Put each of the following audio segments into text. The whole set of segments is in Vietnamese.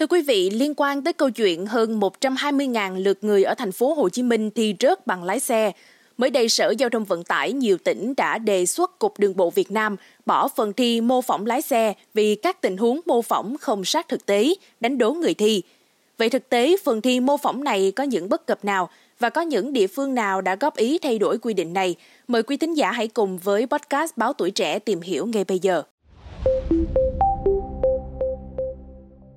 Thưa quý vị, liên quan tới câu chuyện hơn 120.000 lượt người ở thành phố Hồ Chí Minh thi rớt bằng lái xe, mới đây Sở Giao thông Vận tải nhiều tỉnh đã đề xuất Cục Đường bộ Việt Nam bỏ phần thi mô phỏng lái xe vì các tình huống mô phỏng không sát thực tế, đánh đố người thi. Vậy thực tế phần thi mô phỏng này có những bất cập nào và có những địa phương nào đã góp ý thay đổi quy định này? Mời quý thính giả hãy cùng với podcast Báo Tuổi Trẻ tìm hiểu ngay bây giờ.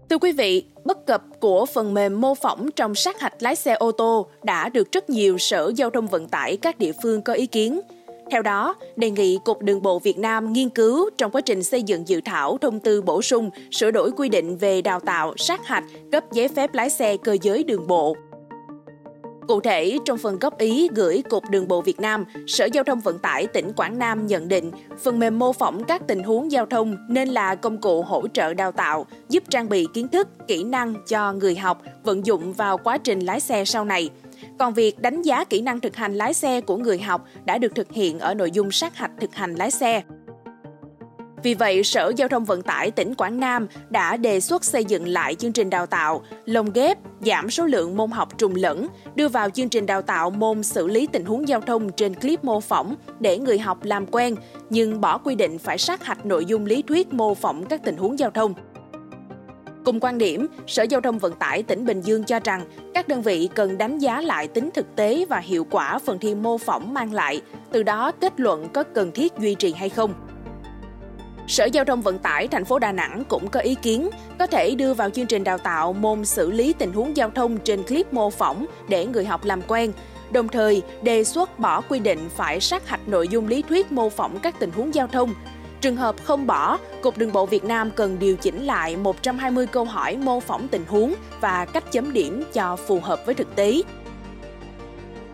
Thưa quý vị, bất cập của phần mềm mô phỏng trong sát hạch lái xe ô tô đã được rất nhiều Sở Giao thông Vận tải các địa phương có ý kiến. Theo đó, đề nghị Cục Đường bộ Việt Nam nghiên cứu trong quá trình xây dựng dự thảo thông tư bổ sung sửa đổi quy định về đào tạo, sát hạch, cấp giấy phép lái xe cơ giới đường bộ Cụ thể, trong phần góp ý gửi Cục Đường bộ Việt Nam, Sở Giao thông Vận tải tỉnh Quảng Nam nhận định phần mềm mô phỏng các tình huống giao thông nên là công cụ hỗ trợ đào tạo, giúp trang bị kiến thức, kỹ năng cho người học vận dụng vào quá trình lái xe sau này. Còn việc đánh giá kỹ năng thực hành lái xe của người học đã được thực hiện ở nội dung sát hạch thực hành lái xe. Vì vậy, Sở Giao thông Vận tải tỉnh Quảng Nam đã đề xuất xây dựng lại chương trình đào tạo, lồng ghép, giảm số lượng môn học trùng lẫn, đưa vào chương trình đào tạo môn xử lý tình huống giao thông trên clip mô phỏng để người học làm quen, nhưng bỏ quy định phải sát hạch nội dung lý thuyết mô phỏng các tình huống giao thông. Cùng quan điểm, Sở Giao thông Vận tải tỉnh Bình Dương cho rằng các đơn vị cần đánh giá lại tính thực tế và hiệu quả phần thi mô phỏng mang lại, từ đó kết luận có cần thiết duy trì hay không. Sở Giao thông Vận tải thành phố Đà Nẵng cũng có ý kiến có thể đưa vào chương trình đào tạo môn xử lý tình huống giao thông trên clip mô phỏng để người học làm quen, đồng thời đề xuất bỏ quy định phải sát hạch nội dung lý thuyết mô phỏng các tình huống giao thông. Trường hợp không bỏ, Cục Đường bộ Việt Nam cần điều chỉnh lại 120 câu hỏi mô phỏng tình huống và cách chấm điểm cho phù hợp với thực tế.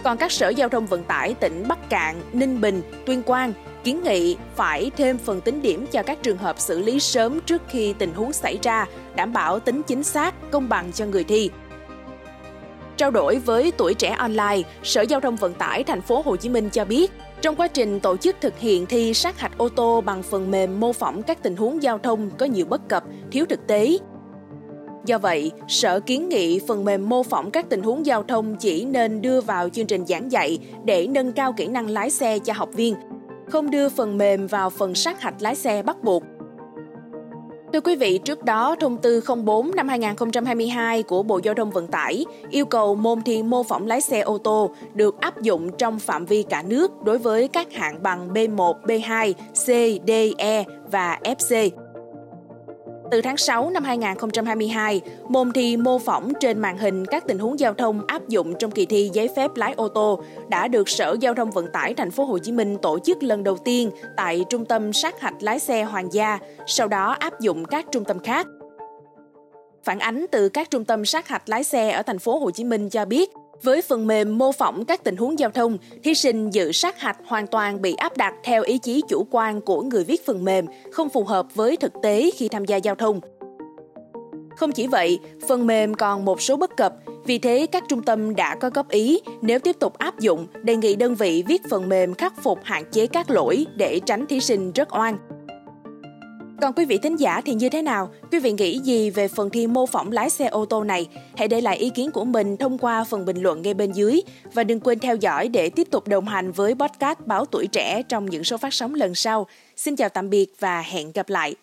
Còn các sở giao thông vận tải tỉnh Bắc Cạn, Ninh Bình, Tuyên Quang kiến nghị phải thêm phần tính điểm cho các trường hợp xử lý sớm trước khi tình huống xảy ra, đảm bảo tính chính xác, công bằng cho người thi. Trao đổi với tuổi trẻ online, Sở Giao thông Vận tải thành phố Hồ Chí Minh cho biết, trong quá trình tổ chức thực hiện thi sát hạch ô tô bằng phần mềm mô phỏng các tình huống giao thông có nhiều bất cập, thiếu thực tế, Do vậy, Sở kiến nghị phần mềm mô phỏng các tình huống giao thông chỉ nên đưa vào chương trình giảng dạy để nâng cao kỹ năng lái xe cho học viên, không đưa phần mềm vào phần sát hạch lái xe bắt buộc. Thưa quý vị, trước đó, thông tư 04 năm 2022 của Bộ Giao thông Vận tải yêu cầu môn thi mô phỏng lái xe ô tô được áp dụng trong phạm vi cả nước đối với các hạng bằng B1, B2, C, D, E và FC. Từ tháng 6 năm 2022, môn thi mô phỏng trên màn hình các tình huống giao thông áp dụng trong kỳ thi giấy phép lái ô tô đã được Sở Giao thông Vận tải thành phố Hồ Chí Minh tổ chức lần đầu tiên tại Trung tâm sát hạch lái xe Hoàng gia, sau đó áp dụng các trung tâm khác. Phản ánh từ các trung tâm sát hạch lái xe ở thành phố Hồ Chí Minh cho biết, với phần mềm mô phỏng các tình huống giao thông, thí sinh dự sát hạch hoàn toàn bị áp đặt theo ý chí chủ quan của người viết phần mềm, không phù hợp với thực tế khi tham gia giao thông. Không chỉ vậy, phần mềm còn một số bất cập, vì thế các trung tâm đã có góp ý nếu tiếp tục áp dụng, đề nghị đơn vị viết phần mềm khắc phục hạn chế các lỗi để tránh thí sinh rất oan. Còn quý vị thính giả thì như thế nào? Quý vị nghĩ gì về phần thi mô phỏng lái xe ô tô này? Hãy để lại ý kiến của mình thông qua phần bình luận ngay bên dưới và đừng quên theo dõi để tiếp tục đồng hành với podcast Báo Tuổi Trẻ trong những số phát sóng lần sau. Xin chào tạm biệt và hẹn gặp lại!